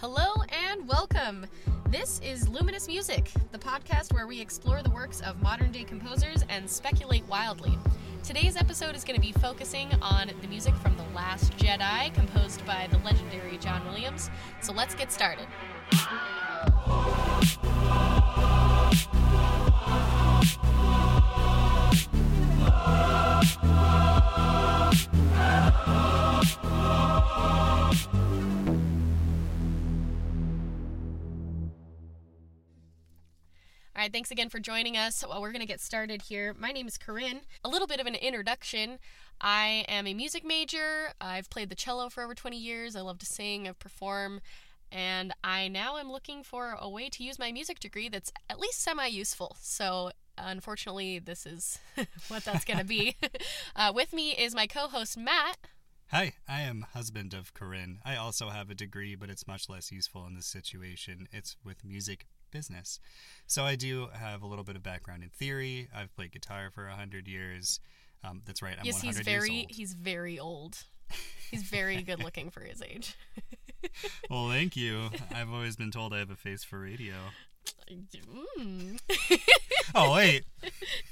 Hello and welcome. This is Luminous Music, the podcast where we explore the works of modern day composers and speculate wildly. Today's episode is going to be focusing on the music from The Last Jedi, composed by the legendary John Williams. So let's get started. Right, thanks again for joining us. Well, we're going to get started here. My name is Corinne. A little bit of an introduction. I am a music major. I've played the cello for over 20 years. I love to sing, I perform, and I now am looking for a way to use my music degree that's at least semi useful. So, unfortunately, this is what that's going to be. uh, with me is my co host, Matt. Hi, I am husband of Corinne. I also have a degree, but it's much less useful in this situation. It's with music business. So I do have a little bit of background in theory. I've played guitar for a hundred years. Um, that's right. I'm yes, 100 he's very he's very old. He's very good looking for his age. well, thank you. I've always been told I have a face for radio. Mm. Oh wait.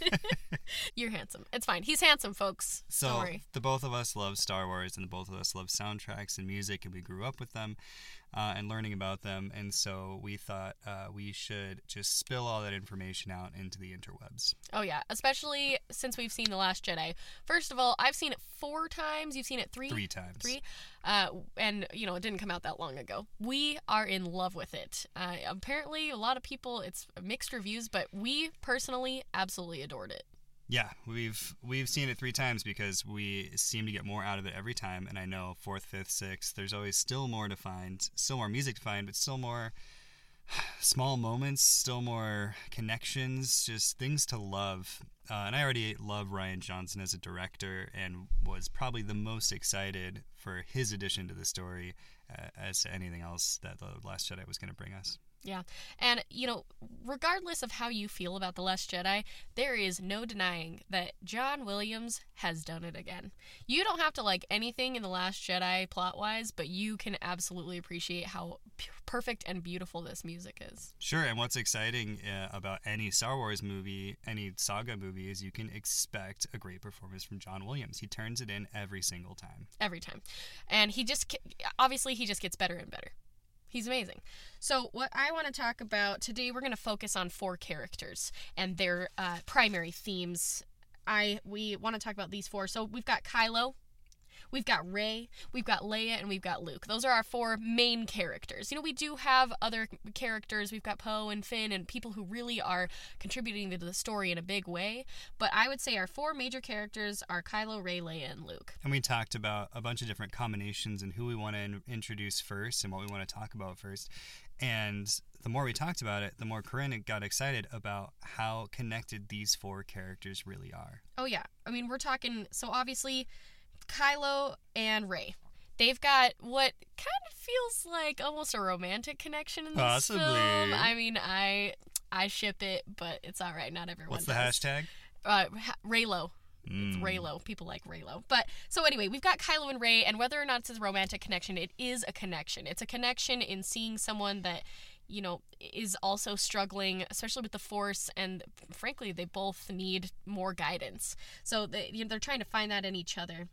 You're handsome. It's fine. He's handsome, folks. So the both of us love Star Wars, and the both of us love soundtracks and music, and we grew up with them uh, and learning about them. And so we thought uh, we should just spill all that information out into the interwebs. Oh yeah, especially since we've seen The Last Jedi. First of all, I've seen it four times. You've seen it three. Three times. Three. Uh, and you know it didn't come out that long ago. We are in love with it. Uh, apparently, a lot of people it's mixed reviews, but we personally absolutely adored it. Yeah, we've we've seen it three times because we seem to get more out of it every time. And I know fourth, fifth, sixth, there's always still more to find, still more music to find, but still more small moments, still more connections, just things to love. Uh, and I already love Rian Johnson as a director, and was probably the most excited for his addition to the story uh, as to anything else that the Last Jedi was going to bring us. Yeah. And, you know, regardless of how you feel about The Last Jedi, there is no denying that John Williams has done it again. You don't have to like anything in The Last Jedi plot wise, but you can absolutely appreciate how p- perfect and beautiful this music is. Sure, and what's exciting uh, about any Star Wars movie, any saga movie, is you can expect a great performance from John Williams. He turns it in every single time. Every time. And he just, obviously, he just gets better and better. He's amazing. So, what I want to talk about today, we're going to focus on four characters and their uh, primary themes. I we want to talk about these four. So we've got Kylo, we've got Rey, we've got Leia, and we've got Luke. Those are our four main characters. You know, we do have other characters. We've got Poe and Finn and people who really are contributing to the story in a big way. But I would say our four major characters are Kylo, Rey, Leia, and Luke. And we talked about a bunch of different combinations and who we want to in- introduce first and what we want to talk about first. And the more we talked about it, the more Corinne got excited about how connected these four characters really are. Oh yeah. I mean, we're talking so obviously Kylo and Rey. They've got what kind of feels like almost a romantic connection in this Possibly. film. I mean, I I ship it, but it's all right. Not everyone What's the does. hashtag? Uh, ha- Reylo. It's Mm. Reylo. People like Reylo. But so anyway, we've got Kylo and Rey, and whether or not it's a romantic connection, it is a connection. It's a connection in seeing someone that you know is also struggling, especially with the Force, and frankly, they both need more guidance. So they, you know, they're trying to find that in each other.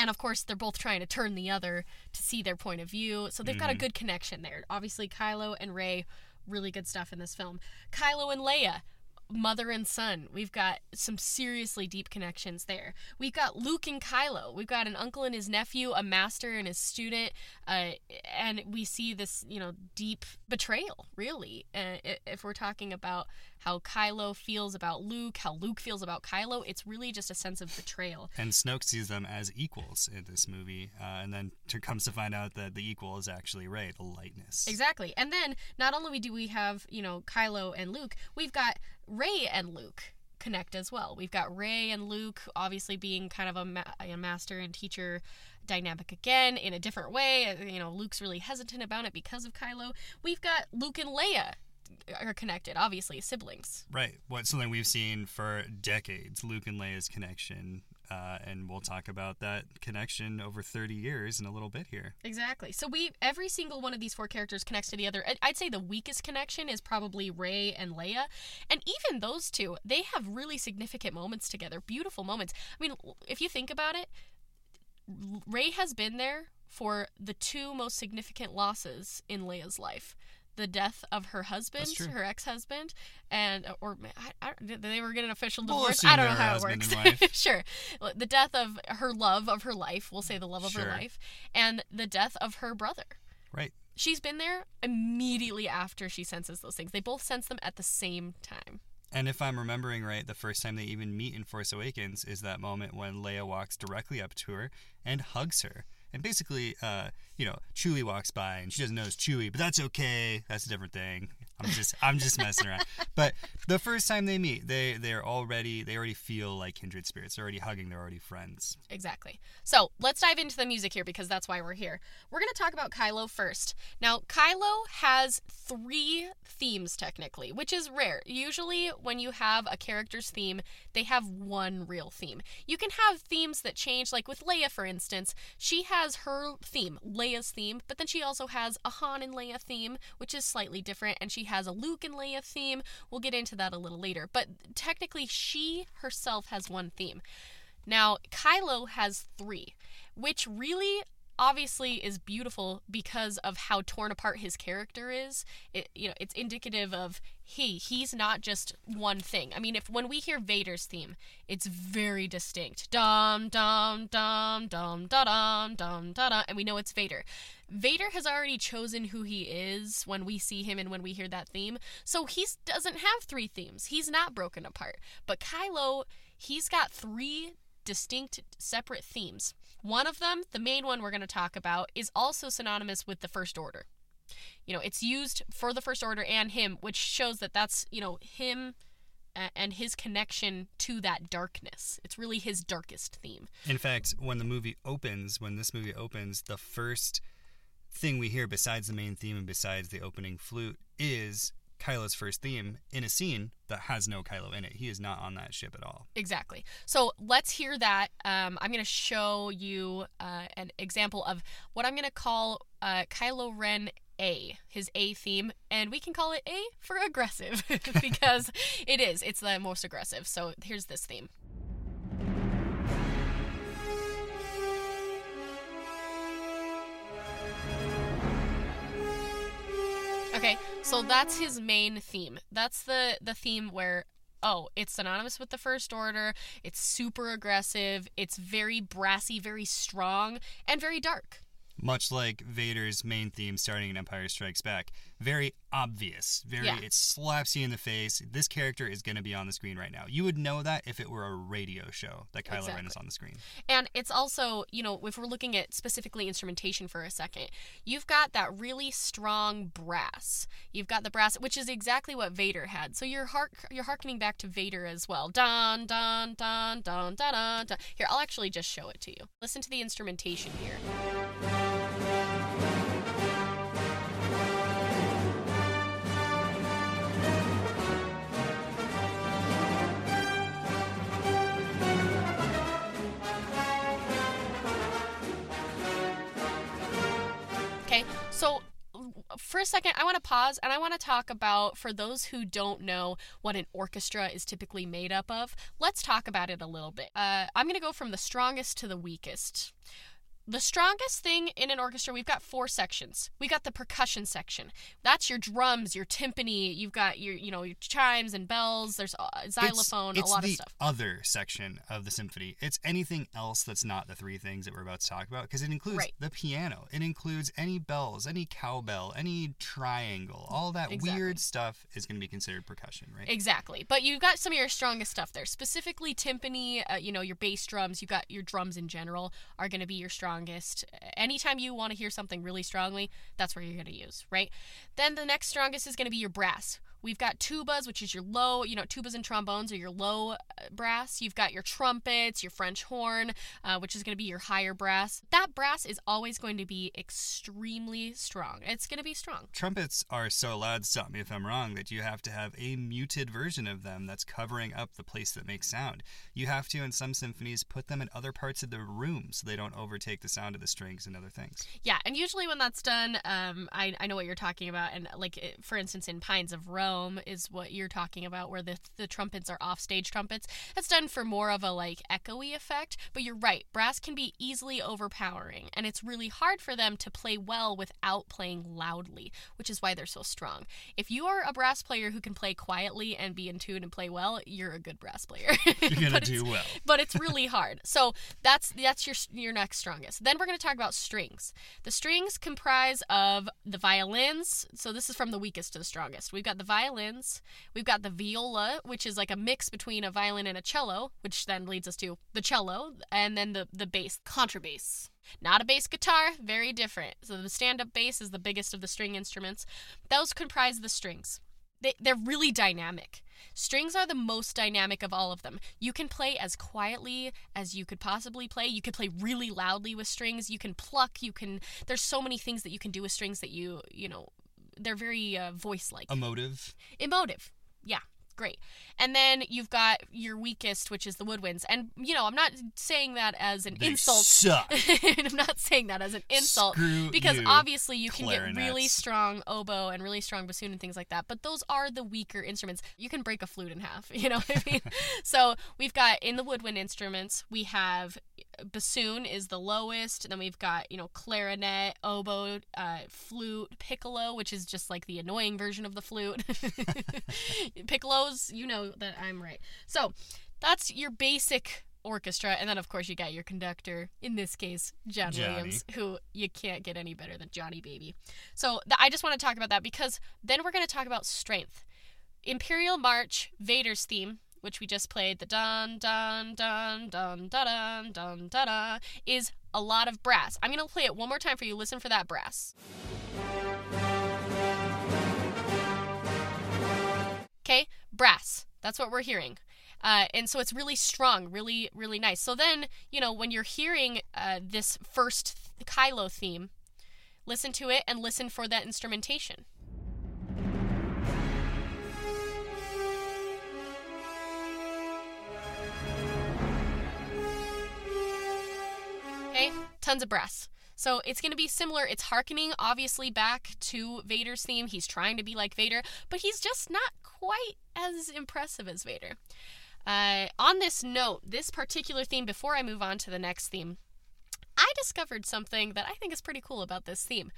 And of course, they're both trying to turn the other to see their point of view. So they've got a Mhm. good connection there. Obviously, Kylo and Rey, really good stuff in this film. Kylo and Leia, mother and son. We've got some seriously deep connections there. We've got Luke and Kylo. We've got an uncle and his nephew, a master and his student, uh, and we see this, you know, deep betrayal. Really, uh, if we're talking about how Kylo feels about Luke, how Luke feels about Kylo, it's really just a sense of betrayal. And Snoke sees them as equals in this movie, uh, and then to, comes to find out that the equal is actually Rey, the lightness. Exactly. And then not only do we have, you know, Kylo and Luke, we've got Rey and Luke connect as well. We've got Rey and Luke obviously being kind of a, ma- a master and teacher dynamic again in a different way. You know, Luke's really hesitant about it because of Kylo. We've got Luke and Leia are connected, obviously siblings. Right. What something we've seen for decades, Luke and Leia's connection uh, and we'll talk about that connection over 30 years in a little bit here. Exactly. So we every single one of these four characters connects to the other. I'd say the weakest connection is probably Rey and Leia, and even those two, they have really significant moments together, beautiful moments. I mean, if you think about it, Rey has been there for the two most significant losses in Leia's life. The death of her husband, her ex-husband, and or I, I, they were getting an official We'll divorce. I don't know how it works. sure, the death of her love of her life. We'll say the love of her life, and the death of her brother. Right. She's been there immediately after she senses those things. They both sense them at the same time. And if I'm remembering right, the first time they even meet in Force Awakens is that moment when Leia walks directly up to her and hugs her. And basically, uh, you know, Chewie walks by and she doesn't know it's Chewie, but that's okay. That's a different thing. I'm just I'm just messing around. But the first time they meet, they they're already they already feel like kindred spirits. They're already hugging. They're already friends. Exactly. So let's dive into the music here because that's why we're here. We're going to talk about Kylo first. Now, Kylo has three themes technically, which is rare. Usually, when you have a character's theme, they have one real theme. You can have themes that change, like with Leia, for instance. She has her theme, Leia's theme, but then she also has a Han and Leia theme, which is slightly different, and she has a Luke and Leia theme. We'll get into that a little later. But technically, she herself has one theme. Now, Kylo has three, which really obviously is beautiful because of how torn apart his character is. It, you know, it's indicative of he he's not just one thing. I mean, if when we hear Vader's theme, it's very distinct. Dum dum dum dum da dum dum da da, and we know it's Vader. Vader has already chosen who he is when we see him and when we hear that theme. So he doesn't have three themes. He's not broken apart. But Kylo, he's got three distinct separate themes. One of them, the main one we're going to talk about, is also synonymous with the First Order. You know, it's used for the First Order and him, which shows that that's, you know, him and his connection to that darkness. It's really his darkest theme. In fact, when the movie opens, when this movie opens, the first thing we hear besides the main theme and besides the opening flute is Kylo's first theme in a scene that has no Kylo in it. He is not on that ship at all. Exactly. So let's hear that. Um, I'm going to show you uh, an example of what I'm going to call uh, Kylo Ren A, his A theme, and we can call it A for aggressive because it is. It's the most aggressive. So here's this theme. So that's his main theme. That's the the theme where oh, it's synonymous with the first order. It's super aggressive. It's very brassy, very strong, and very dark. Much like Vader's main theme starting in Empire Strikes Back. Very obvious. Very Yeah. it slaps you in the face. This character is going to be on the screen right now. You would know that if it were a radio show that Kylo Ren is on the screen. And it's also, you know, if we're looking at specifically instrumentation for a second, you've got that really strong brass. You've got the brass, which is exactly what Vader had. So you're hark, you're harkening back to Vader as well. Dun dun dun dun dun. dun. Here, I'll actually just show it to you. Listen to the instrumentation here. For a second, I want to pause and I want to talk about, for those who don't know what an orchestra is typically made up of, let's talk about it a little bit. Uh, I'm going to go from the strongest to the weakest. The strongest thing in an orchestra, we've got four sections. We got the percussion section. That's your drums, your timpani. You've got your, you know, your chimes and bells. There's uh, xylophone, it's, it's a lot of stuff. other section of the symphony. It's anything else that's not the three things that we're about to talk about because it includes Right. the piano. It includes any bells, any cowbell, any triangle. All that Exactly. weird stuff is going to be considered percussion, right? Exactly. But you've got some of your strongest stuff there. Specifically, timpani, uh, you know, your bass drums, you've got your drums in general are going to be your strongest. Anytime you want to hear something really strongly, that's where you're going to use, right? Then the next strongest is going to be your brass, We've got tubas, which is your low, you know, tubas and trombones are your low uh, brass. You've got your trumpets, your French horn, uh, which is going to be your higher brass. That brass is always going to be extremely strong. It's going to be strong. Trumpets are so loud, stop me if I'm wrong, that you have to have a muted version of them that's covering up the place that makes sound. You have to, in some symphonies, put them in other parts of the room so they don't overtake the sound of the strings and other things. Yeah, and usually when that's done, um, I, I know what you're talking about. And, like, for instance, in Pines of Rome is what you're talking about, where the, the trumpets are offstage trumpets. That's done for more of a, like, echoey effect. But you're right, brass can be easily overpowering, and it's really hard for them to play well without playing loudly, which is why they're so strong. If you are a brass player who can play quietly and be in tune and play well, you're a good brass player. You're going to do well. but it's really hard. So that's that's your your next strongest. Then we're going to talk about strings. The strings comprise of the violins. So this is from the weakest to the strongest. We've got the violins. We've got the viola, which is like a mix between a violin and a cello, which then leads us to the cello, and then the the bass, contrabass. Not a bass guitar, very different. So the stand-up bass is the biggest of the string instruments. Those comprise the strings. They, they're really dynamic. Strings are the most dynamic of all of them. You can play as quietly as you could possibly play. You could play really loudly with strings. You can pluck. You can. There's so many things that you can do with strings that you you know, they're very uh, voice-like, Emotive. emotive. Yeah, great. And then you've got your weakest, which is the woodwinds. And you know, I'm not saying that as an They insult. suck. I'm not saying that as an insult Screw because you, obviously you can get really strong oboe and really strong bassoon and things like that but those are the weaker instruments you can break a flute in half you know what i mean so we've got in the woodwind instruments we have bassoon is the lowest. Then we've got you know clarinet oboe uh, flute piccolo which is just like the annoying version of the flute. Piccolos you know that i'm right. So that's your basic orchestra and then of course you got your conductor in this case john Johnny. williams who you can't get any better than johnny baby. So th- i just want to talk about that because then we're going to talk about strength. Imperial march vader's theme which we just played, the dun dun dun dun da dun dun da da, is a lot of brass. I'm gonna play it one more time for you. Listen for that brass. Okay, brass. That's what we're hearing. Uh, and so it's really strong, really, really nice. So then, you know, when you're hearing uh, this first Kylo theme, listen to it and listen for that instrumentation. Okay, tons of brass. So it's going to be similar. It's harkening obviously back to Vader's theme. He's trying to be like Vader, but he's just not quite as impressive as Vader. Uh, on this note, this particular theme, before I move on to the next theme, I discovered something that I think is pretty cool about this theme.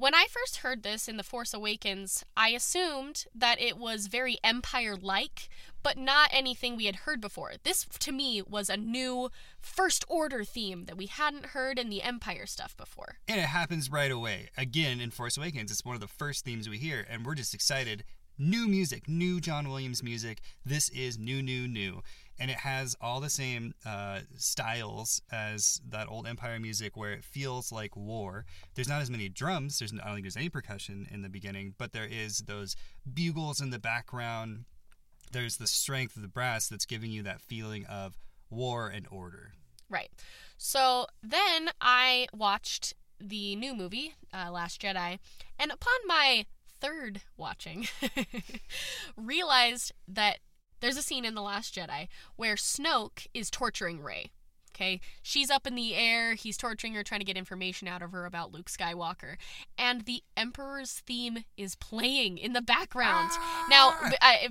When I first heard this in The Force Awakens, I assumed that it was very Empire like, but not anything we had heard before. This, to me, was a new First Order theme that we hadn't heard in the Empire stuff before. And it happens right away. Again, in Force Awakens, it's one of the first themes we hear, and we're just excited. New music, new John Williams music. This is new, new, new. And it has all the same uh, styles as that old Empire music where it feels like war. There's not as many drums, there's, I don't think there's any percussion in the beginning, but there is those bugles in the background. There's the strength of the brass that's giving you that feeling of war and order. Right. So then I watched the new movie, uh, Last Jedi, and upon my third watching, realized that there's a scene in The Last Jedi where Snoke is torturing Rey. Okay, she's up in the air. He's torturing her, trying to get information out of her about Luke Skywalker, and the Emperor's theme is playing in the background. Now,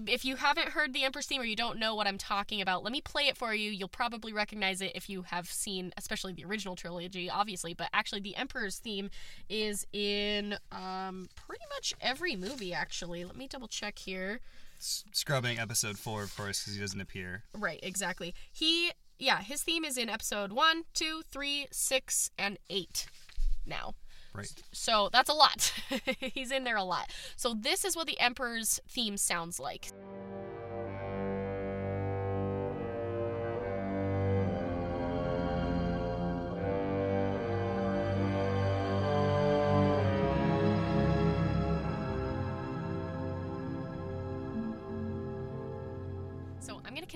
if you haven't heard the Emperor's theme or you don't know what I'm talking about, let me play it for you. You'll probably recognize it if you have seen, especially the original trilogy, obviously. But actually, the Emperor's theme is in um, pretty much every movie. Actually, let me double check here. Scrubbing episode four, of course, because he doesn't appear. Right, exactly. He, yeah, his theme is in episode one, two, three, six, and eight. Now, Right. so that's a lot. He's in there a lot. So this is what the Emperor's theme sounds like.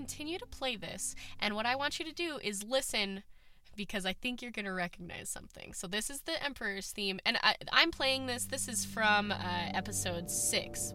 Continue to play this, and what I want you to do is listen because I think you're going to recognize something. So, this is the Emperor's theme, and I, I'm playing this. This is from uh, episode six.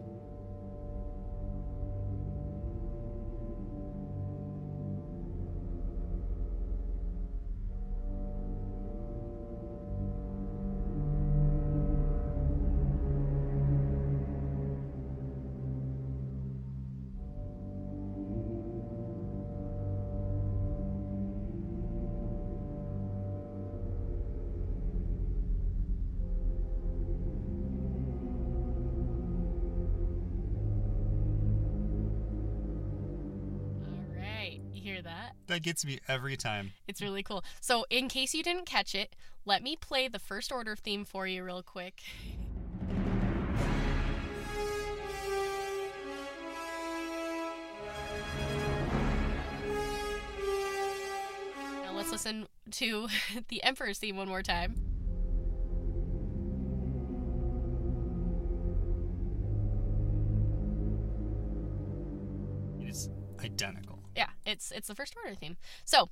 That? That gets me every time. It's really cool. So, in case you didn't catch it, let me play the first order theme for you real quick. Now let's listen to the Emperor's theme one more time. It's it's the first order theme. So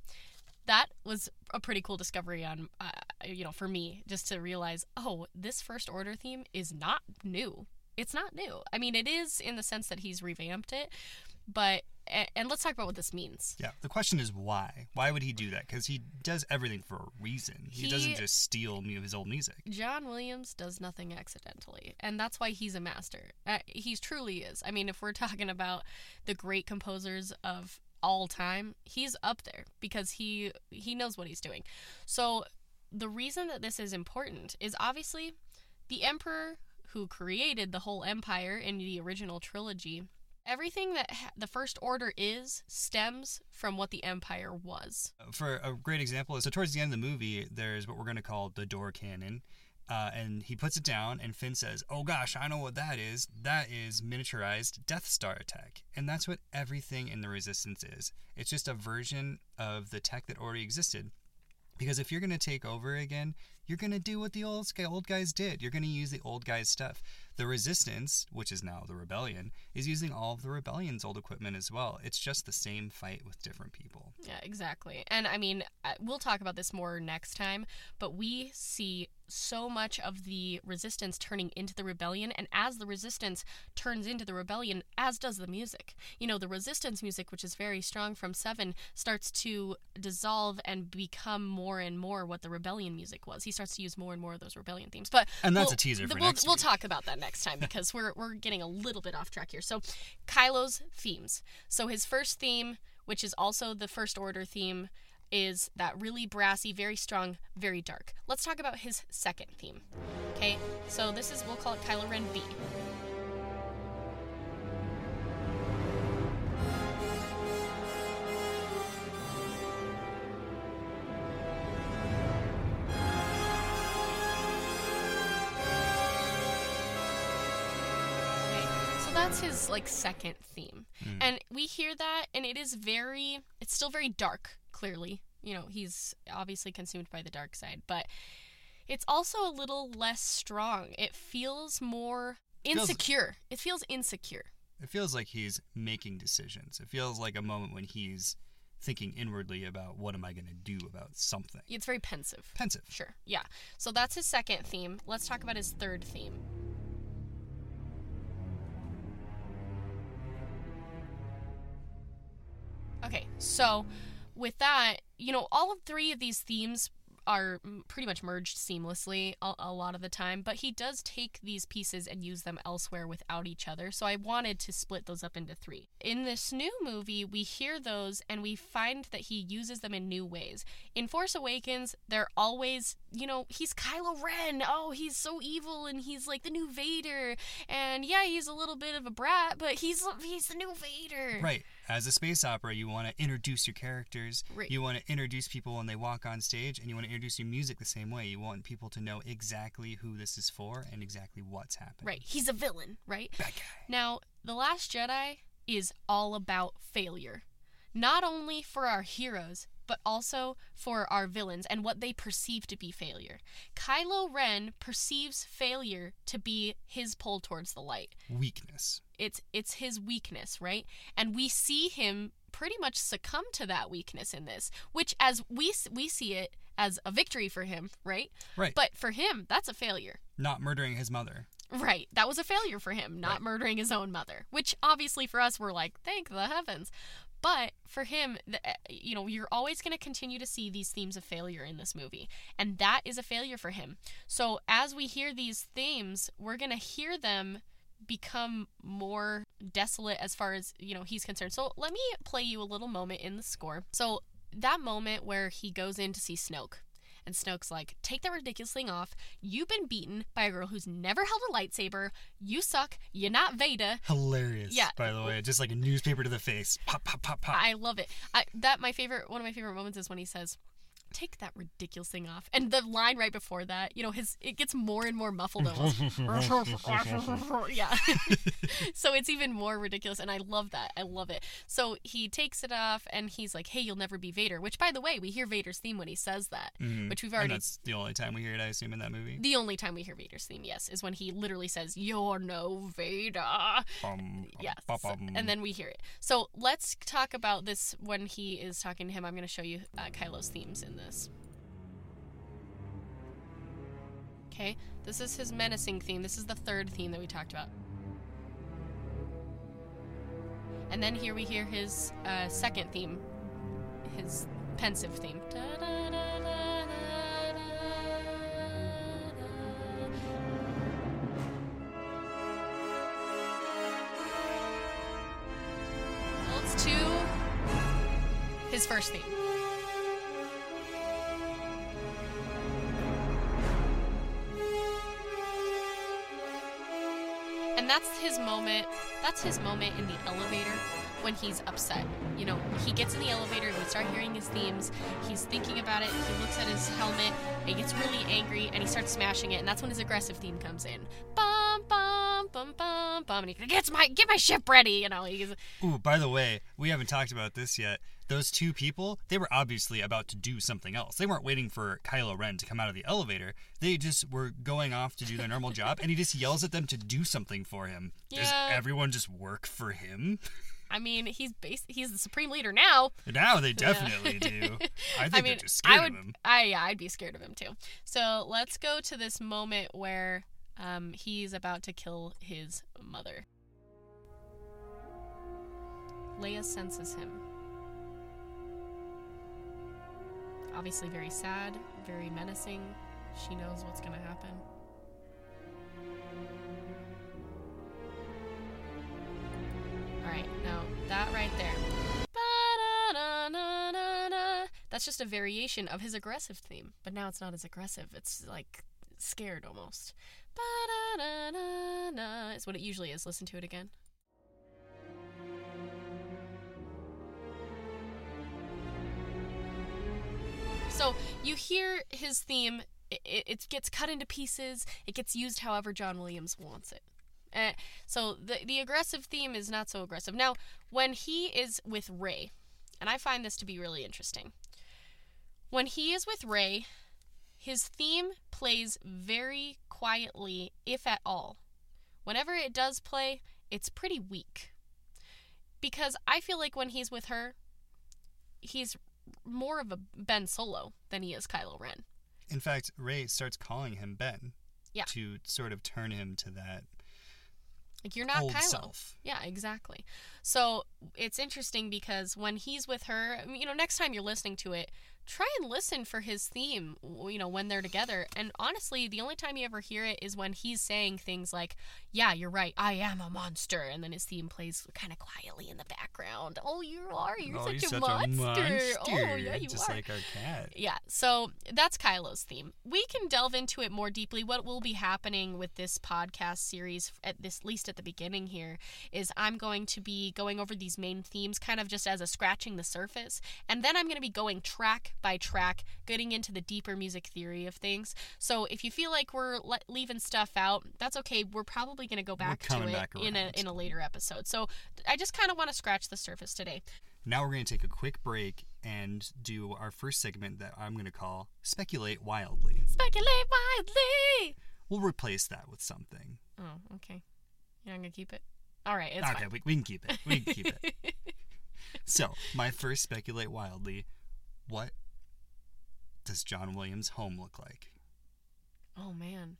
that was a pretty cool discovery on uh, you know for me just to realize oh this first order theme is not new. It's not new. I mean it is in the sense that he's revamped it, but and let's talk about what this means. Yeah. The question is why? Why would he do that? Because he does everything for a reason. He, He- doesn't just steal his old music. John Williams does nothing accidentally, and that's why he's a master. Uh, he truly is. I mean, if we're talking about the great composers of all time, he's up there because he he knows what he's doing. So the reason that this is important is obviously the emperor who created the whole empire in the original trilogy. Everything that ha- the first order is stems from what the empire was. For a great example so towards the end of the movie, there's what we're going to call the door cannon. Uh, and he puts it down, and Finn says, "Oh gosh, I know what that is. That is miniaturized Death Star attack, and that's what everything in the Resistance is. It's just a version of the tech that already existed. Because if you're going to take over again, you're going to do what the old old guys did. You're going to use the old guys' stuff. The Resistance, which is now the Rebellion, is using all of the Rebellion's old equipment as well. It's just the same fight with different people. Yeah, exactly. And I mean, we'll talk about this more next time, but we see so much of the resistance turning into the rebellion and as the resistance turns into the rebellion as does the music you know the resistance music which is very strong from 7 starts to dissolve and become more and more what the rebellion music was he starts to use more and more of those rebellion themes. But And that's we'll- a teaser the- we'll, we'll talk about that next time because we're we're getting a little bit off track here. So kylo's themes. So his first theme which is also the first order theme is that really brassy very strong very dark. Let's talk about his second theme. Okay? So this is we'll call it kylo ren b like second theme Mm. and we hear that and it is very it's still very dark clearly you know he's obviously consumed by the dark side but it's also a little less strong it feels more Feels- insecure it feels insecure It feels like he's making decisions. It feels like a moment when he's thinking inwardly about what am I going to do about something. it's very pensive Pensive. Sure. Yeah. So that's his second theme. Let's talk about his third theme. Okay, so with that, you know, all of three of these themes are pretty much merged seamlessly a, a lot of the time, but he does take these pieces and use them elsewhere without each other. So I wanted to split those up into three. In this new movie, we hear those and we find that he uses them in new ways. In Force Awakens, they're always, you know, he's Kylo Ren. Oh, he's so evil and he's like the new Vader. And yeah, he's a little bit of a brat, but he's he's the new Vader. Right. As a space opera, you want to introduce your characters. Right. You want to introduce people when they walk on stage, and you want to introduce your music the same way. You want people to know exactly who this is for and exactly what's happening. Right. He's a villain, right? Bad guy. Now, The Last Jedi is all about failure. Not only for our heroes, but also for our villains and what they perceive to be failure. Kylo Ren perceives failure to be his pull towards the light. Weakness. It's it's his weakness, right? And we see him pretty much succumb to that weakness in this, which as we we see it as a victory for him, right? Right. But for him, that's a failure. Not murdering his mother. Right. That was a failure for him, not Right. murdering his own mother, which obviously for us we're like, thank the heavens. But for him, the, uh, you know, you're always going to continue to see these themes of failure in this movie. And that is a failure for him. So as we hear these themes, we're going to hear them become more desolate as far as, you know, he's concerned. So let me play you a little moment in the score. So that moment where he goes in to see Snoke. And Snoke's like, take that ridiculous thing off. You've been beaten by a girl who's never held a lightsaber. You suck. You're not Vader. Hilarious. Yeah. By the way, just like a newspaper to the face. Pop, pop, pop, pop. I love it. I, that my favorite. One of my favorite moments is when he says, "Take that ridiculous thing off." And the line right before that, you know, his it gets more and more muffled. Yeah. so it's even more ridiculous, and I love that. I love it. So he takes it off, and he's like, "Hey, you'll never be Vader." Which, by the way, we hear Vader's theme when he says that, Mhm. which we've And already. that's the only time we hear it, I assume, in that movie. The only time we hear Vader's theme, yes, is when he literally says, "You're no Vader." Bum, Yes. bum, bum. And then we hear it. So let's talk about this when he is talking to him. I'm going to show you uh, Kylo's themes in this. Okay, this is his menacing theme. This is the third theme that we talked about. And then here we hear his uh, second theme, his pensive theme. Well, it's to his first theme. That's his moment. That's his moment in the elevator when he's upset. You know, he gets in the elevator, we start hearing his themes. He's thinking about it. He looks at his helmet. He gets really angry, and he starts smashing it. And that's when his aggressive theme comes in. Bum bum bum bum bum. And he gets my get my ship ready. You know, he's Ooh, by the way, we haven't talked about this yet. Those two people, they were obviously about to do something else. They weren't waiting for Kylo Ren to come out of the elevator. They just were going off to do their normal job, and he just yells at them to do something for him. Does everyone just work for him? I mean, he's bas- he's the supreme leader now. Now they definitely do. I think I they're mean, just scared I would, of him. I yeah, I'd be scared of him too. So let's go to this moment where um, he's about to kill his mother. Leia senses him. Obviously, very sad, very menacing. She knows what's going to happen. All right, now that right there. That's just a variation of his aggressive theme, but now it's not as aggressive. It's like scared almost. Is what it usually is. Listen to it again. So you hear his theme. It, it, gets cut into pieces. It gets used however John Williams wants it. Uh, so the the aggressive theme is not so aggressive. Now, when he is with Rey, and I find this to be really interesting. When he is with Rey, his theme plays very quietly, if at all. Whenever it does play, it's pretty weak. Because I feel like when he's with her, he's more of a Ben Solo than he is Kylo Ren. In fact, Rey starts calling him Ben. Yeah. To sort of turn him to that Like you're not old Kylo. self. Yeah, exactly. So it's interesting because when he's with her, you know, next time you're listening to it, try and listen for his theme, you know, when they're together. And honestly, the only time you ever hear it is when he's saying things like, Yeah, you're right, I am a monster. And then his theme plays kind of quietly in the background. Oh, you are. You're oh, such, a, such monster. a monster. Oh, yeah, you Just are. like our cat. Yeah, so that's Kylo's theme. We can delve into it more deeply. What will be happening with this podcast series, at this least at the beginning here, is I'm going to be going over these main themes, kind of just as a scratching the surface, and then I'm going to be going track by track, getting into the deeper music theory of things. So if you feel like we're le- leaving stuff out, that's okay. We're probably going to go back to it back in a in a later episode. So I just kind of want to scratch the surface today. Now we're going to take a quick break and do our first segment that I'm going to call Speculate Wildly. Speculate wildly. We'll replace that with something. Oh, okay. You're not gonna keep it. All right, it's okay, we, we can keep it. We can keep it. So, my first Speculate Wildly what does John Williams' home look like? Oh man.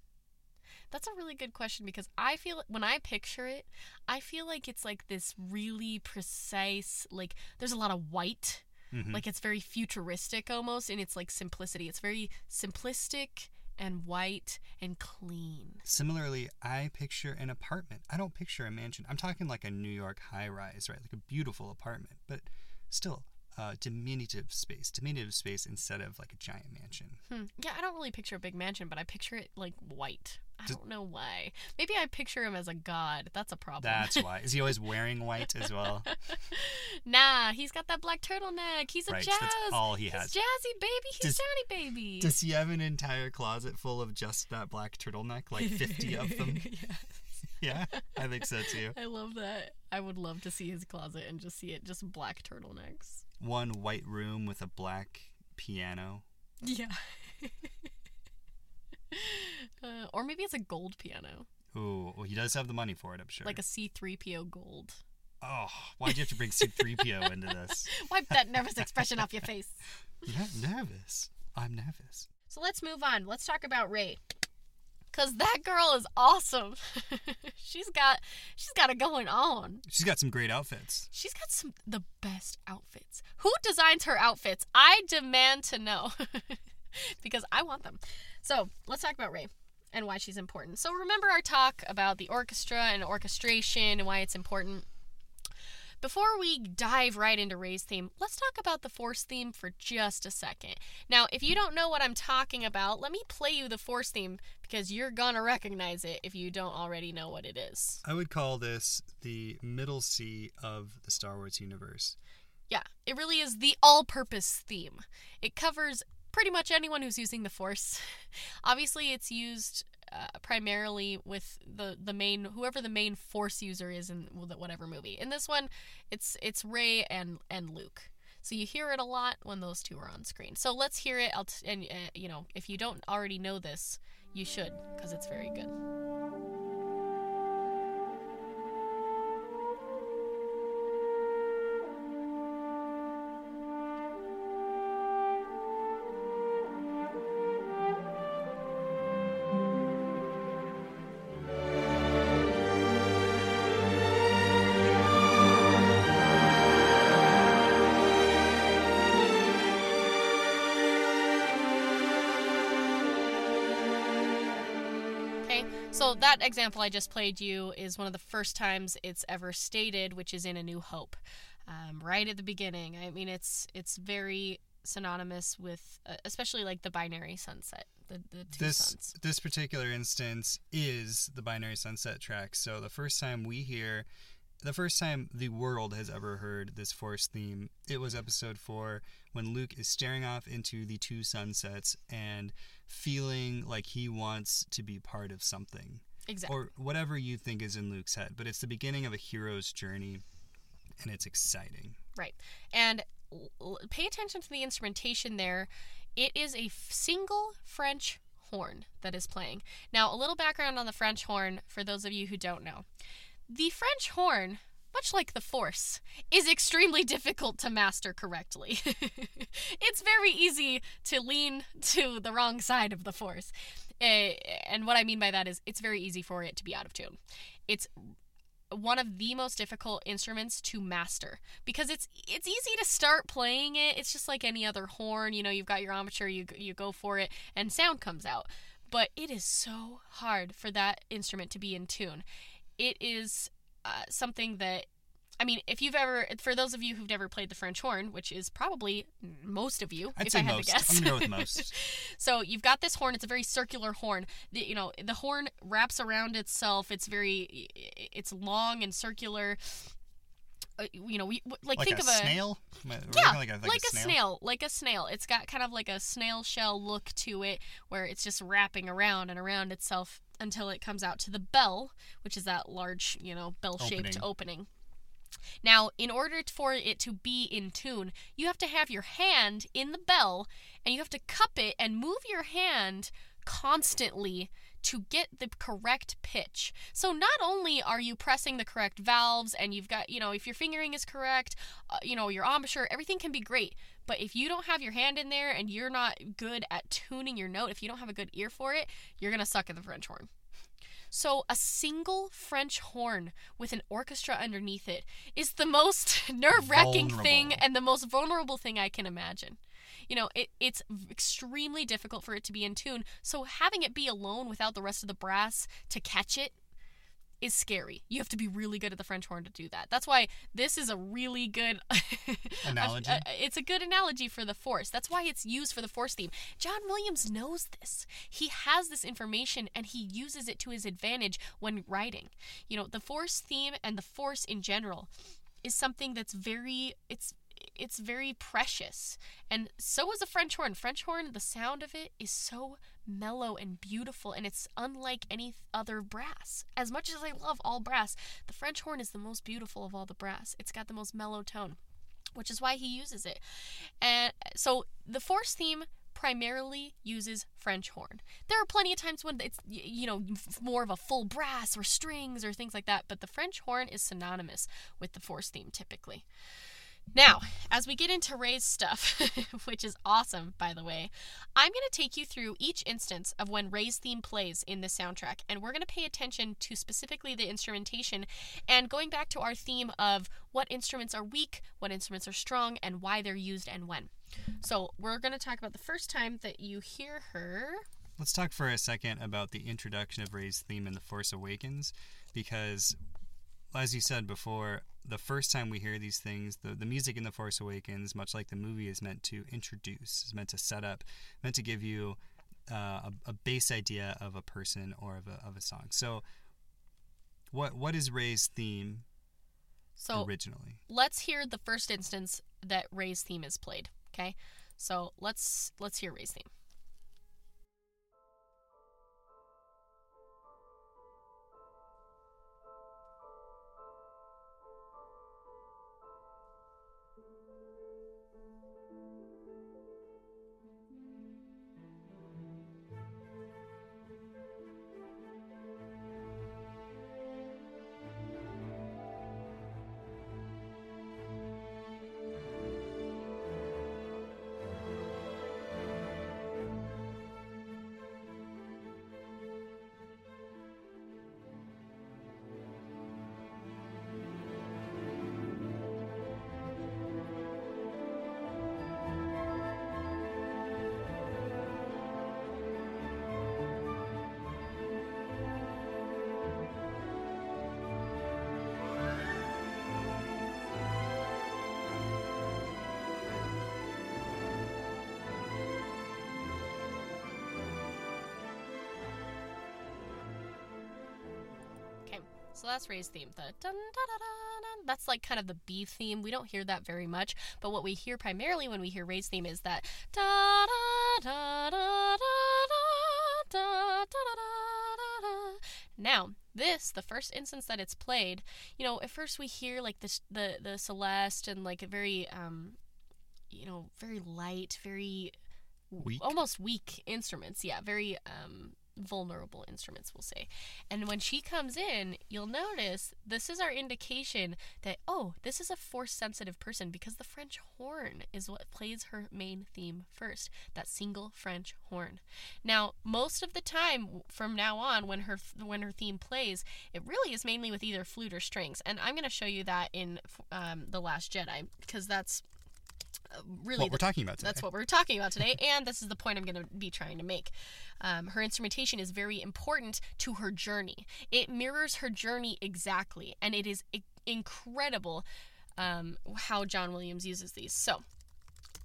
That's a really good question because I feel when I picture it, I feel like it's like this really precise like there's a lot of white. Mhm. Like it's very futuristic almost in its like simplicity. It's very simplistic and white and clean. Similarly, I picture an apartment. I don't picture a mansion. I'm talking like a New York high rise, right? Like a beautiful apartment, but still uh, diminutive space, diminutive space instead of like a giant mansion. Hmm. Yeah, I don't really picture a big mansion, but I picture it like white. I Does- don't know why. Maybe I picture him as a god. That's a problem. That's why. Is he always wearing white as well? nah, he's got that black turtleneck. He's a Right, jazz. that's all he He's has. jazzy baby. He's Does- Johnny baby. Does he have an entire closet full of just that black turtleneck? Like 50 of them? yes. Yeah, I think so too. I love that. I would love to see his closet and just see it just black turtlenecks. One white room with a black piano. Yeah. uh, or maybe it's a gold piano, Ooh, well, he does have the money for it, I'm sure. like a C3PO gold. oh, why'd you have to bring C3PO into this? Wipe that nervous expression off your face. You're not nervous. I'm nervous. So let's move on. Let's talk about Rey. Cause that girl is awesome. she's got she's got it going on. She's got some great outfits. She's got some the best outfits. Who designs her outfits? I demand to know. because I want them. So let's talk about Rey and why she's important. So remember our talk about the orchestra and orchestration and why it's important. Before we dive right into Rey's theme, let's talk about the Force theme for just a second. Now, if you don't know what I'm talking about, let me play you the Force theme because you're gonna recognize it if you don't already know what it is. I would call this the middle C of the Star Wars universe. Yeah, it really is the all purpose theme. It covers pretty much anyone who's using the Force. Obviously, it's used uh, primarily with the, the main whoever the main Force user is in whatever movie. In this one, it's it's Rey and and Luke. So you hear it a lot when those two are on screen. So let's hear it. T- and uh, you know if you don't already know this, you should because it's very good. That example I just played you is one of the first times it's ever stated, which is in A New Hope, um, right at the beginning. I mean, it's it's very synonymous with, uh, especially like the binary sunset, the the two This suns. this particular instance is the binary sunset track. So the first time we hear the first time the world has ever heard this force theme, it was episode 4 when Luke is staring off into the two sunsets and feeling like he wants to be part of something. Exactly. or whatever you think is in Luke's head. But it's the beginning of a hero's journey, and it's exciting. Right. And l- pay attention to the instrumentation there. It is a f- single French horn that is playing. Now, a little background on the French horn for those of you who don't know. The French horn, much like the Force, is extremely difficult to master correctly. it's very easy to lean to the wrong side of the Force. And what I mean by that is it's very easy for it to be out of tune. It's one of the most difficult instruments to master because it's it's easy to start playing it. It's just like any other horn, you know, you've got your armature, you you go for it and sound comes out. But it is so hard for that instrument to be in tune. It is uh, something that I mean, if you've ever, for those of you who've never played the French horn, which is probably most of you, I'd if say I had most. to guess, I'm gonna go with most. so you've got this horn. It's a very circular horn. The, you know, the horn wraps around itself. It's very, it's long and circular. Uh, you know, we like, like think a of a snail. Am I- we're yeah, like a, like, a, snail. like a snail. It's got kind of like a snail shell look to it, where it's just wrapping around and around itself until it comes out to the bell, which is that large, you know, bell-shaped Opening. opening. Now, in order for it to be in tune, you have to have your hand in the bell and you have to cup it and move your hand constantly to get the correct pitch. So not only are you pressing the correct valves and you've got, you know, if your fingering is correct, uh, you know, your embouchure, everything can be great. But if you don't have your hand in there and you're not good at tuning your note, if you don't have a good ear for it, you're going to suck at the French horn. So, a single French horn with an orchestra underneath it is the most nerve wracking thing and the most vulnerable thing I can imagine you know, it, it's extremely difficult for it to be in tune. So having it be alone without the rest of the brass to catch it is scary. You have to be really good at the French horn to do that. That's why this is a really good analogy. it's a good analogy for the force. That's why it's used for the force theme. John Williams knows this. He has this information and he uses it to his advantage when writing. You know, the force theme and the force in general is something that's very it's it's very precious. And so is a French horn. French horn, the sound of it is so mellow and beautiful, and it's unlike any other brass. As much as I love all brass, the French horn is the most beautiful of all the brass. It's got the most mellow tone, which is why he uses it. And so the force theme primarily uses French horn. There are plenty of times when it's you know more of a full brass or strings or things like that, but the French horn is synonymous with the force theme typically. Now, as we get into Rey's stuff, which is awesome, by the way, I'm going to take you through each instance of when Rey's theme plays in the soundtrack, and we're going to pay attention to specifically the instrumentation and going back to our theme of what instruments are weak, what instruments are strong, and why they're used and when. So, we're going to talk about the first time that you hear her. Let's talk for a second about the introduction of Rey's theme in The Force Awakens, because as you said before, the first time we hear these things, the, the music in The Force Awakens, much like the movie, is meant to introduce, is meant to set up, meant to give you uh, a, a, base idea of a person or of a, of a song. So, what what is Rey's theme so originally? Let's hear the first instance that Rey's theme is played. Okay, so let's let's hear Rey's theme. So that's Rey's theme. The dun, da, da, da, that's like kind of the B theme. We don't hear that very much, but what we hear primarily when we hear Rey's theme is that da da da da da da da da da. Now, this, the first instance that it's played, you know, at first we hear like this the the celesta and like a very um you know, very light, very weak. almost weak instruments. Yeah, very um vulnerable instruments, we'll say. And when she comes in, you'll notice this is our indication that, oh, this is a force sensitive person because the French horn is what plays her main theme first, that single French horn. Now, most of the time from now on, when her when her theme plays, it really is mainly with either flute or strings. And I'm going to show you that in um, The Last Jedi because that's really what we're talking about today. That's what we're talking about today, and this is the point I'm going to be trying to make. Um, her instrumentation is very important to her journey. It mirrors her journey exactly, and it is I- incredible um, how John Williams uses these. So,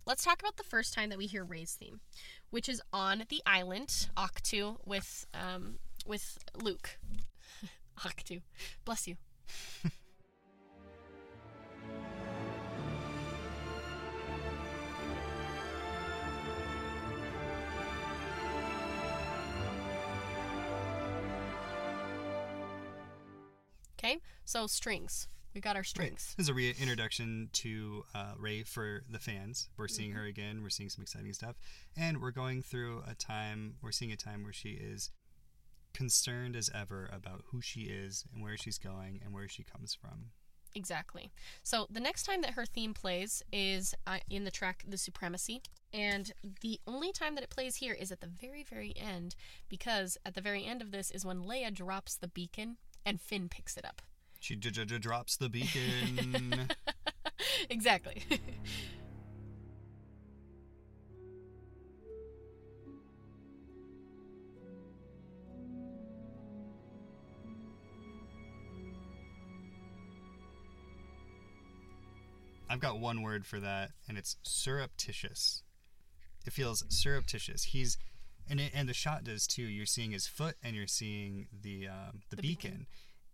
let's talk about the first time that we hear Rey's theme, which is on the island Ahch-To with um, with Luke. Ahch-To, bless you. Okay, so strings. We got our Right. strings. This is a reintroduction to uh, Rey for the fans. We're seeing her again. We're seeing some exciting stuff, and we're going through a time. We're seeing a time where she is concerned as ever about who she is and where she's going and where she comes from. Exactly. So the next time that her theme plays is uh, in the track The Supremacy. And the only time that it plays here is at the very, very end, because at the very end of this is when Leia drops the beacon and Finn picks it up. She j- j- drops the beacon. exactly. I've got one word for that, and it's surreptitious. It feels surreptitious. He's, and it, and the shot does too. You're seeing his foot, and you're seeing the um, the, The beacon.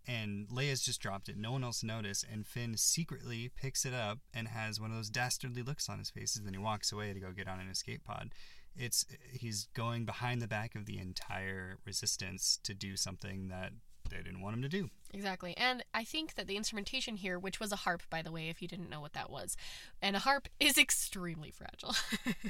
And Leia's just dropped it. No one else noticed. And Finn secretly picks it up and has one of those dastardly looks on his face. And then he walks away to go get on an escape pod. It's he's going behind the back of the entire resistance to do something that they didn't want him to do. Exactly. And I think that the instrumentation here, which was a harp, by the way, if you didn't know what that was, and a harp is extremely fragile.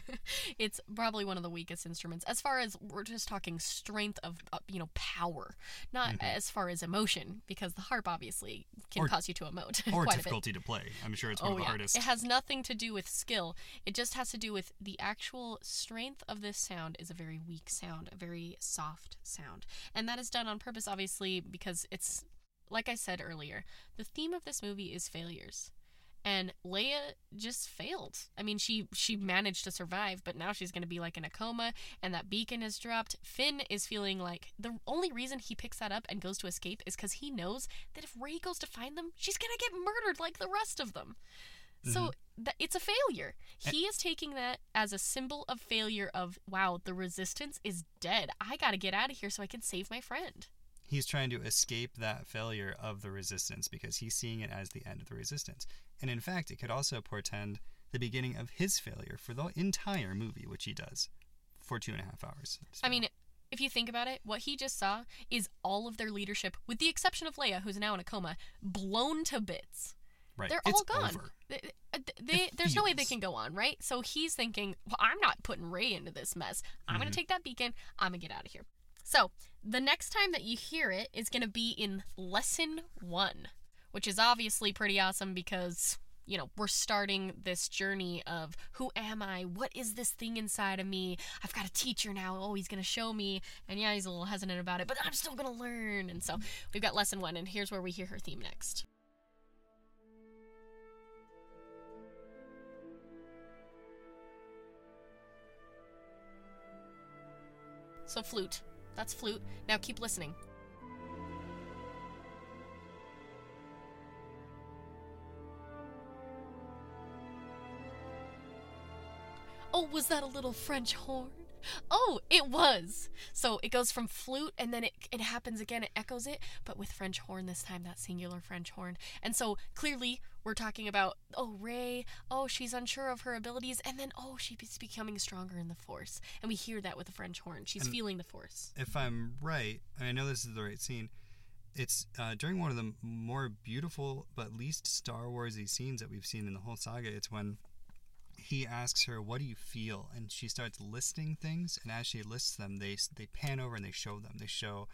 it's probably one of the weakest instruments as far as we're just talking strength of, uh, you know, power, not Mhm. as far as emotion, because the harp obviously can Or- cause you to emote Or quite a bit. difficulty to play. I'm sure it's one Oh of the yeah, hardest. it has nothing to do with skill. It just has to do with the actual strength of this sound is a very weak sound, a very soft sound, and that is done on purpose, obviously, because it's like I said earlier. The theme of this movie is failures, and Leia just failed. I mean, she she managed to survive, but now she's going to be like in a coma, and that beacon is dropped. Finn is feeling like the only reason he picks that up and goes to escape is because he knows that if Rey goes to find them, she's going to get murdered like the rest of them. So mm-hmm. th- it's a failure. He is taking that as a symbol of failure of wow, the resistance is dead. I got to get out of here so I can save my friend. He's trying to escape that failure of the resistance because he's seeing it as the end of the resistance. And in fact, it could also portend the beginning of his failure for the entire movie, which he does for two and a half hours. I mean, if you think about it, what he just saw is all of their leadership, with the exception of Leia, who's now in a coma, blown to bits. right. They're it's all gone. Over. They, uh, they, there's no way they can go on, right? So he's thinking, well, I'm not putting Rey into this mess. I'm going Mhm. to take that beacon. I'm going to get out of here. So the next time that you hear it is going to be in lesson one, which is obviously pretty awesome because. You know, we're starting this journey of who am I? What is this thing inside of me? I've got a teacher now. Oh, he's going to show me. And yeah, he's a little hesitant about it, but I'm still going to learn. And so we've got lesson one, and here's where we hear her theme next. So flute. That's flute. Now keep listening. Oh, was that a little French horn? Oh, it was. So it goes from flute and then it, it happens again, it echoes it, but with French horn this time, that singular French horn. And so clearly we're talking about, oh, Rey, oh, she's unsure of her abilities, and then, oh, she's becoming stronger in the force. And we hear that with the French horn. She's And- feeling the force. if I'm right, and I know this is the right scene, it's uh, during one of the more beautiful but least Star Warsy scenes that we've seen in the whole saga. It's when he asks her, "What do you feel?" and she starts listing things, and as she lists them, they they pan over and they show them. They show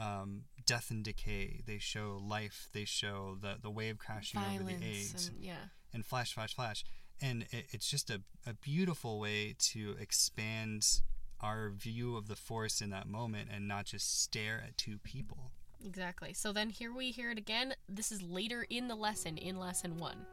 um, death and decay. They show life. They show the the wave crashing over the Violence eggs and yeah. and flash, flash, flash. And it, it's just a, a beautiful way to expand our view of the force in that moment and not just stare at two people. Exactly. So then here we hear it again. This is later in the lesson, in lesson one.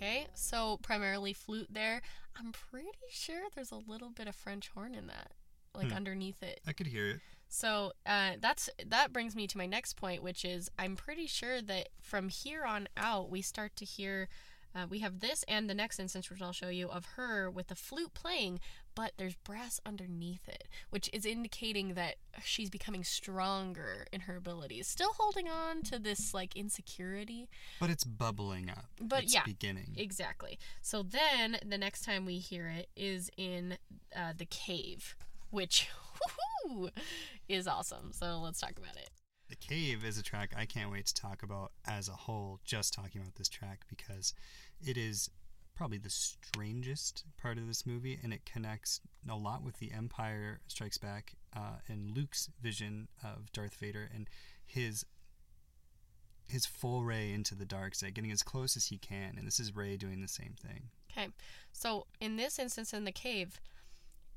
Okay, so primarily flute there. I'm pretty sure there's a little bit of French horn in that, like Hmm. underneath it. I could hear it. So uh, that's that brings me to my next point, which is I'm pretty sure that from here on out we start to hear. Uh, we have this and the next instance, which I'll show you, of her with the flute playing, but there's brass underneath it, which is indicating that she's becoming stronger in her abilities. Still holding on to this like insecurity, But it's bubbling up. But it's yeah, beginning. Exactly. So then the next time we hear it is in uh, the cave, which is awesome. So let's talk about it. The Cave is a track I can't wait to talk about as a whole, just talking about this track because it is probably the strangest part of this movie and it connects a lot with the Empire Strikes Back uh, and Luke's vision of Darth Vader and his his foray into the dark side, getting as close as he can. And this is Rey doing the same thing. Okay. So in this instance in the cave,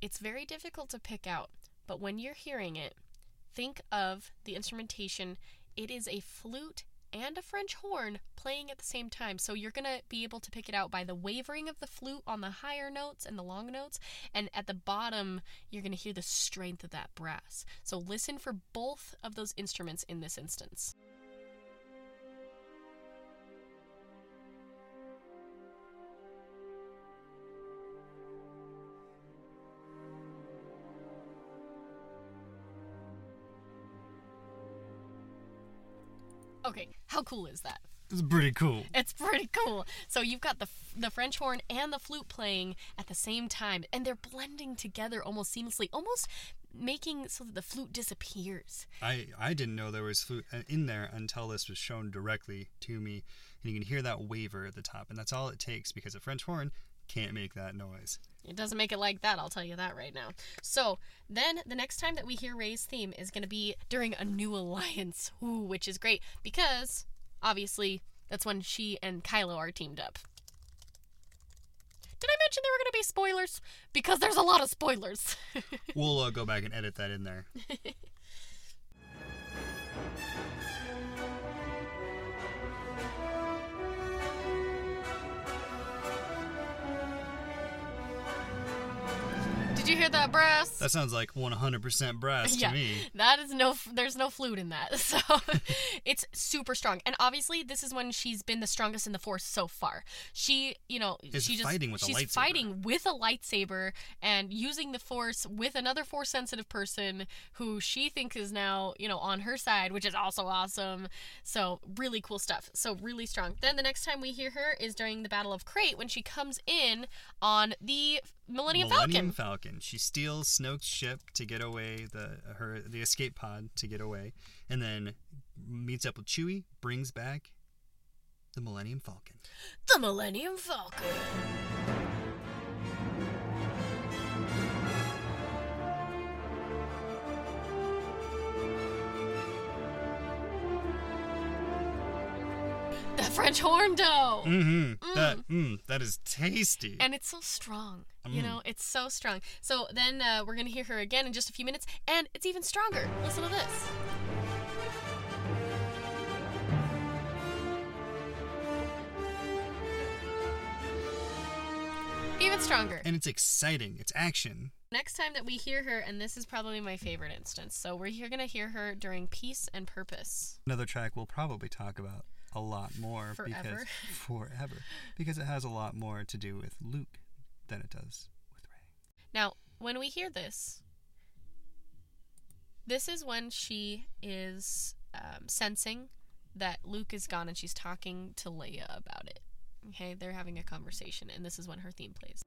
it's very difficult to pick out, but when you're hearing it, think of the instrumentation. It is a flute and a French horn playing at the same time. So you're going to be able to pick it out by the wavering of the flute on the higher notes and the long notes. And at the bottom, you're going to hear the strength of that brass. So listen for both of those instruments in this instance. Okay, how cool is that? It's pretty cool. It's pretty cool. So you've got the the French horn and the flute playing at the same time, and they're blending together almost seamlessly, almost making so that the flute disappears. I, I didn't know there was flute uh, in there until this was shown directly to me. And you can hear that waver at the top. And that's all it takes because a French horn can't make that noise. It doesn't make it like that, I'll tell you that right now. So then the next time that we hear Rey's theme is going to be during a new alliance, Ooh, which is great because obviously that's when she and Kylo are teamed up. Did I mention there were going to be spoilers? Because there's a lot of spoilers. We'll uh, go back and edit that in there. Did you hear that brass? That sounds like 100% brass Yeah. to me. That is no, there's no flute in that. So it's super strong. And obviously, this is when she's been the strongest in the force so far. She, you know, Is she just, fighting with a she's lightsaber. fighting with a lightsaber and using the force with another force sensitive person who she thinks is now, you know, on her side, which is also awesome. So really cool stuff. So really strong. Then the next time we hear her is during the Battle of Crait when she comes in on the Millennium, Millennium Falcon. Falcon. She steals Snoke's ship to get away, the her the escape pod to get away, and then meets up with Chewie, brings back the Millennium Falcon. The Millennium Falcon. The French horn dough. Mm-hmm. That mm, that is tasty. And it's so strong. You Mm. know, it's so strong. So then uh, we're going to hear her again in just a few minutes, and it's even stronger. Listen to this. Even stronger. and it's exciting. It's action. Next time that we hear her, and this is probably my favorite instance, so we're here gonna hear her during Peace and Purpose. Another track we'll probably talk about a lot more because Forever. forever because it has a lot more to do with Luke than it does with Rey. Now, when we hear this, this is when she is um, sensing that Luke is gone and she's talking to Leia about it. Okay, they're having a conversation, and this is when her theme plays.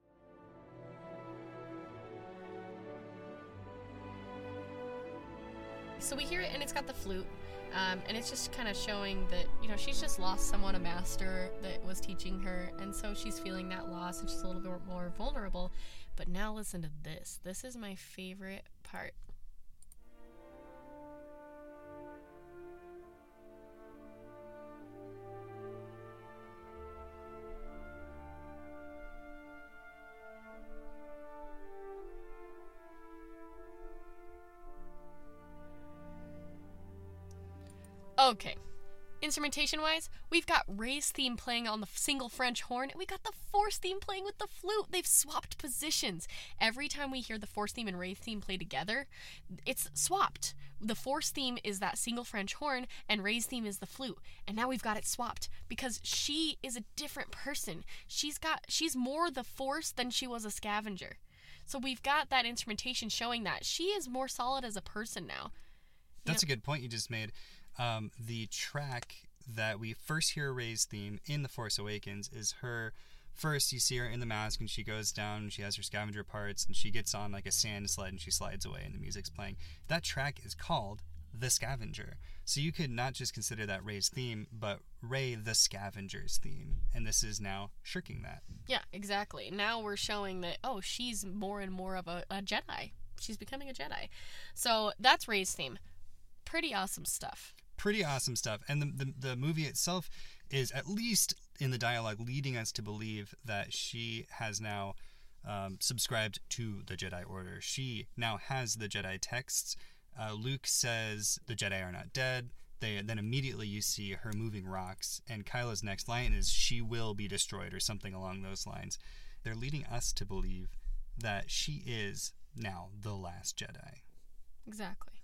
So we hear it, and it's got the flute, um, and it's just kind of showing that you know she's just lost someone, a master that was teaching her, and so she's feeling that loss, and she's a little bit more vulnerable. But now listen to this. This is my favorite part. Okay. Instrumentation wise, we've got Rey's theme playing on the single French horn, and we got the Force theme playing with the flute. They've swapped positions. Every time we hear the Force theme and Rey's theme play together, it's swapped. The Force theme is that single French horn, and Rey's theme is the flute. And now we've got it swapped because she is a different person. She's got she's more the Force than she was a scavenger. So we've got that instrumentation showing that she is more solid as a person now. That's a good point you just made. Um, the track that we first hear Rey's theme in The Force Awakens is her. First, you see her in the mask, and she goes down. She has her scavenger parts, and she gets on like a sand sled, and she slides away, and the music's playing. That track is called "The Scavenger," so you could not just consider that Rey's theme, but Rey the Scavenger's theme, and this is now shirking that. Yeah, exactly. Now we're showing that oh, she's more and more of a, a Jedi. She's becoming a Jedi. So that's Rey's theme. Pretty awesome stuff. Pretty awesome stuff, and the the, the movie itself is at least in the dialogue leading us to believe that she has now um, subscribed to the Jedi Order. She now has the Jedi texts. Uh, Luke says the Jedi are not dead. They, then immediately you see her moving rocks, and Kylo's next line is "She will be destroyed" or something along those lines. They're leading us to believe that she is now the last Jedi. Exactly.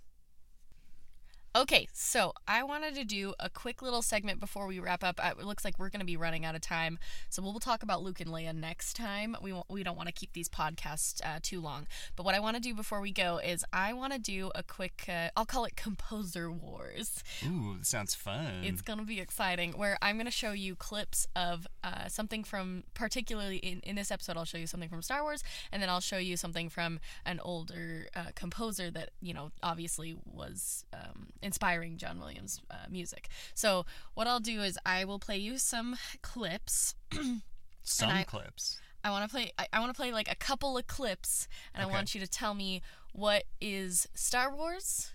Okay, so I wanted to do a quick little segment before we wrap up. It looks like we're going to be running out of time, so we'll talk about Luke and Leia next time. We won't, we don't want to keep these podcasts uh, too long. But what I want to do before we go is I want to do a quick. Uh, I'll call it composer wars. Ooh, that sounds fun. It's going to be exciting. Where I'm going to show you clips of uh, something from, particularly in, in this episode, I'll show you something from Star Wars, and then I'll show you something from an older uh, composer that, you know, obviously was um, inspiring John Williams' uh, music. So, what I'll do is I will play you some clips. Some I- clips. I want to play. I, I want to play like a couple of clips, and Okay. I want you to tell me what is Star Wars,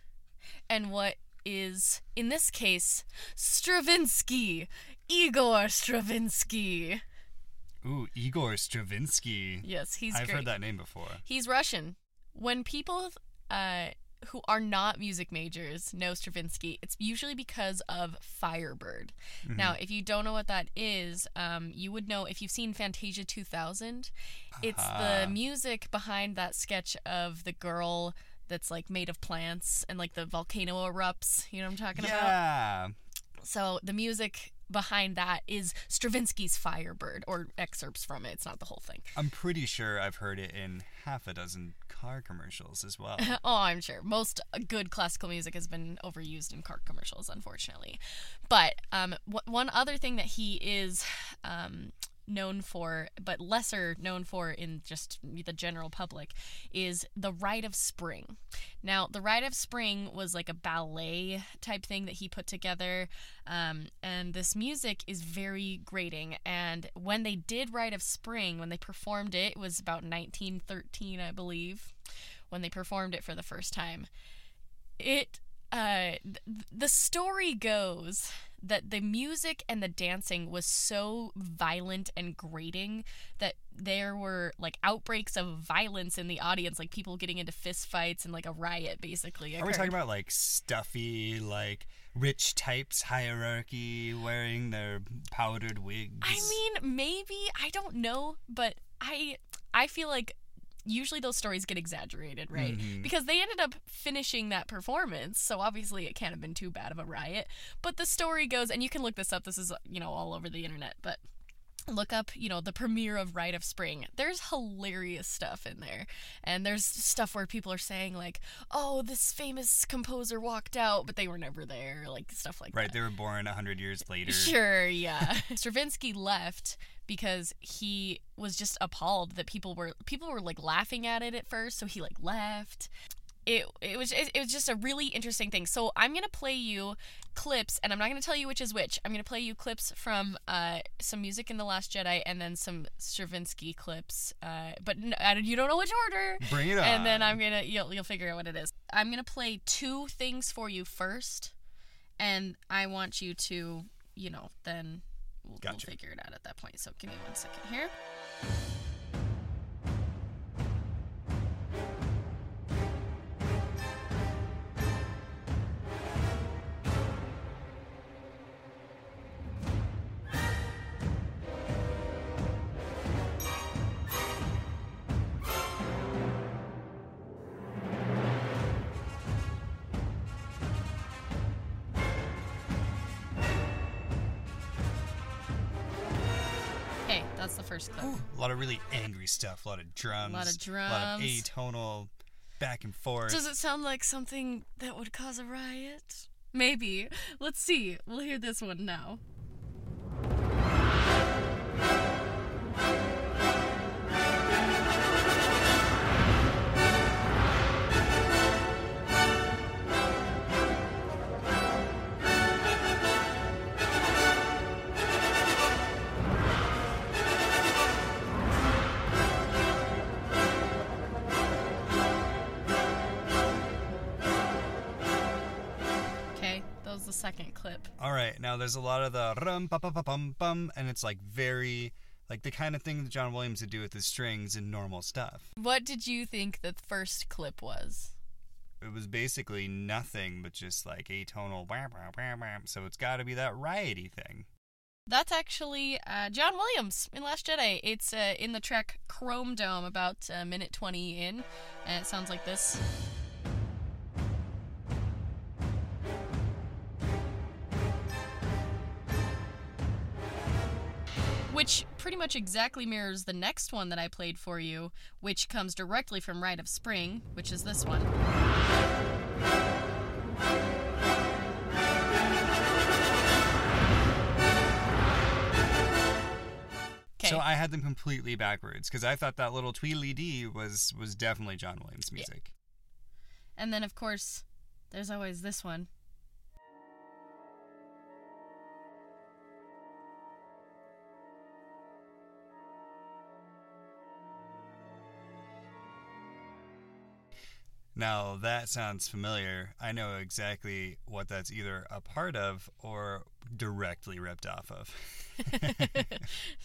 and what is, in this case, Stravinsky, Igor Stravinsky. Ooh, Igor Stravinsky. Yes, he's I've great. heard that name before. He's Russian. When people uh, who are not music majors know Stravinsky, it's usually because of Firebird. Now, if you don't know what that is, um, you would know if you've seen Fantasia 2000. It's Ah. the music behind that sketch of the girl that's like made of plants and like the volcano erupts. You know what I'm talking about? Yeah. So the music behind that is Stravinsky's Firebird or excerpts from it. It's not the whole thing. I'm pretty sure I've heard it in half a dozen car commercials as well. oh, I'm sure. Most good classical music has been overused in car commercials, unfortunately. But um, w- one other thing that he is um, known for, but lesser known for in just the general public, is The Rite of Spring. Now, The Rite of Spring was like a ballet type thing that he put together, um, and this music is very grating. And when they did Rite of Spring, when they performed it, it was about 1913, I believe, when they performed it for the first time. It, uh, th- the story goes that the music and the dancing was so violent and grating that there were like outbreaks of violence in the audience, like people getting into fistfights and like a riot basically. Are we occurred. talking about like stuffy, like rich types hierarchy wearing their powdered wigs? I mean, maybe I don't know, but I I feel like usually those stories get exaggerated, right? Mhm. Because they ended up finishing that performance, so obviously it can't have been too bad of a riot. But the story goes, and you can look this up. This is you know all over the internet, but look up you know the premiere of Rite of Spring. There's hilarious stuff in there, and there's stuff where people are saying like, "Oh, this famous composer walked out, but they were never there," like stuff like that. right, they were born a hundred years later. Sure, yeah. Stravinsky left because he was just appalled that people were people were like laughing at it at first, so he like left. It, it was it, it was just a really interesting thing. So I'm gonna play you clips, and I'm not gonna tell you which is which. I'm gonna play you clips from uh, some music in the Last Jedi, and then some Stravinsky clips. Uh, but you don't know which order. Bring it on. And then I'm gonna you'll you'll figure out what it is. I'm gonna play two things for you first, and I want you to you know then we'll, we'll figure it out at that point. So give me one second here. First clip. Ooh, a lot of really angry stuff. A lot of drums. A lot of drums. A lot of atonal back and forth. Does it sound like something that would cause a riot? Maybe. Let's see. We'll hear this one now. Now there's a lot of the rum pa pa pa bum bum, and it's like very like the kind of thing that John Williams would do with his strings and normal stuff. What did you think the first clip was? It was basically nothing but just like atonal. Wham, wham, wham, wham. So it's got to be that riety thing. That's actually uh, John Williams in Last Jedi. It's uh, in the track Chrome Dome, about a minute 20 in, and it sounds like this. Which pretty much exactly mirrors the next one that I played for you, which comes directly from Rite of Spring, which is this one. Okay. So I had them completely backwards because I thought that little Tweedly Dee was was definitely John Williams music. And then, of course, there's always this one. Now that sounds familiar. I know exactly what that's either a part of or directly ripped off of.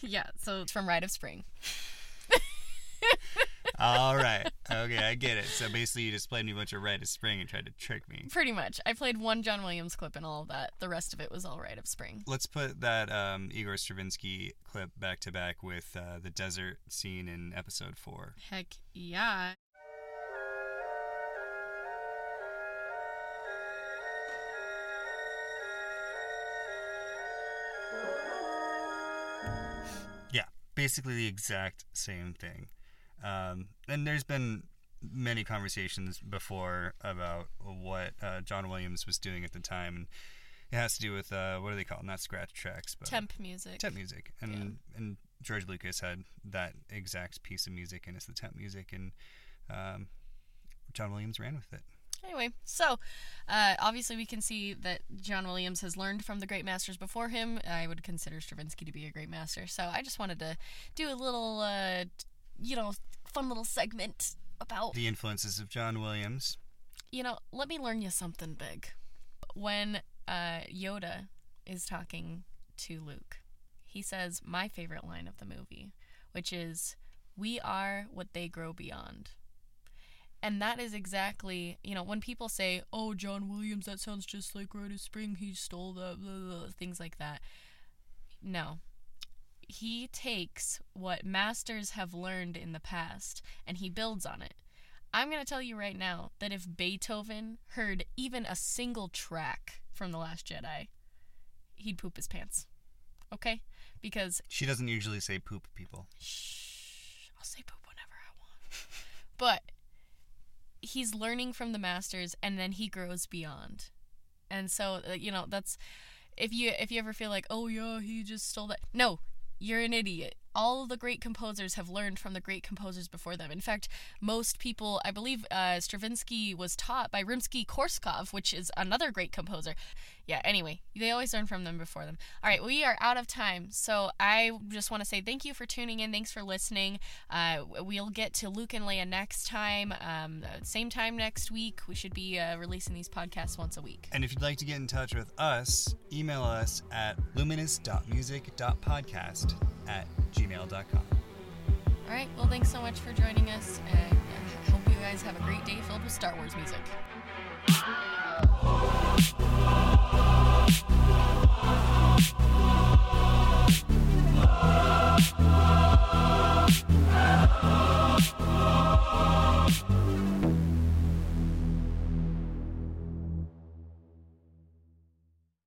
yeah, so it's from Rite of Spring. All right. Okay, I get it. So basically, you just played me a bunch of Rite of Spring and tried to trick me. Pretty much. I played one John Williams clip and all of that. The rest of it was all Rite of Spring. Let's put that um, Igor Stravinsky clip back to back with uh, the desert scene in episode four. Heck yeah. Basically the exact same thing. Um, and there's been many conversations before about what uh, John Williams was doing at the time, and it has to do with uh, what do they call it? Not scratch tracks, but Temp music. temp music. And and George Lucas had that exact piece of music, and it's the temp music, and um, John Williams ran with it. Anyway, so uh, obviously we can see that John Williams has learned from the great masters before him. I would consider Stravinsky to be a great master. So I just wanted to do a little, uh, you know, fun little segment about The influences of John Williams. you know, let me learn you something big. When uh, Yoda is talking to Luke, he says my favorite line of the movie, which is, We are what they grow beyond. And that is exactly, you know, when people say, oh, John Williams, that sounds just like of Spring, he stole that, blah, blah, blah," things like that. No. He takes what masters have learned in the past and he builds on it. I'm going to tell you right now that if Beethoven heard even a single track from The Last Jedi, he'd poop his pants. Okay? Because, She doesn't usually say poop, people. shh, I'll say poop whenever I want. But he's learning from the masters and then he grows beyond. And so, uh, you know, that's if you if you ever feel like, "Oh yeah, he just stole that." No, you're an idiot. All the great composers have learned from the great composers before them. In fact, most people, I believe, uh, Stravinsky was taught by Rimsky-Korsakov, which is another great composer. Yeah. Anyway, they always learn from them before them. All right, we are out of time, so I just want to say thank you for tuning in. Thanks for listening. Uh, we'll get to Luke and Leia next time, um, uh, same time next week. We should be uh, releasing these podcasts once a week. And if you'd like to get in touch with us, email us at luminous.music.podcast at gmail.com. All right. Well, thanks so much for joining us, and I hope you guys have a great day filled with Star Wars music.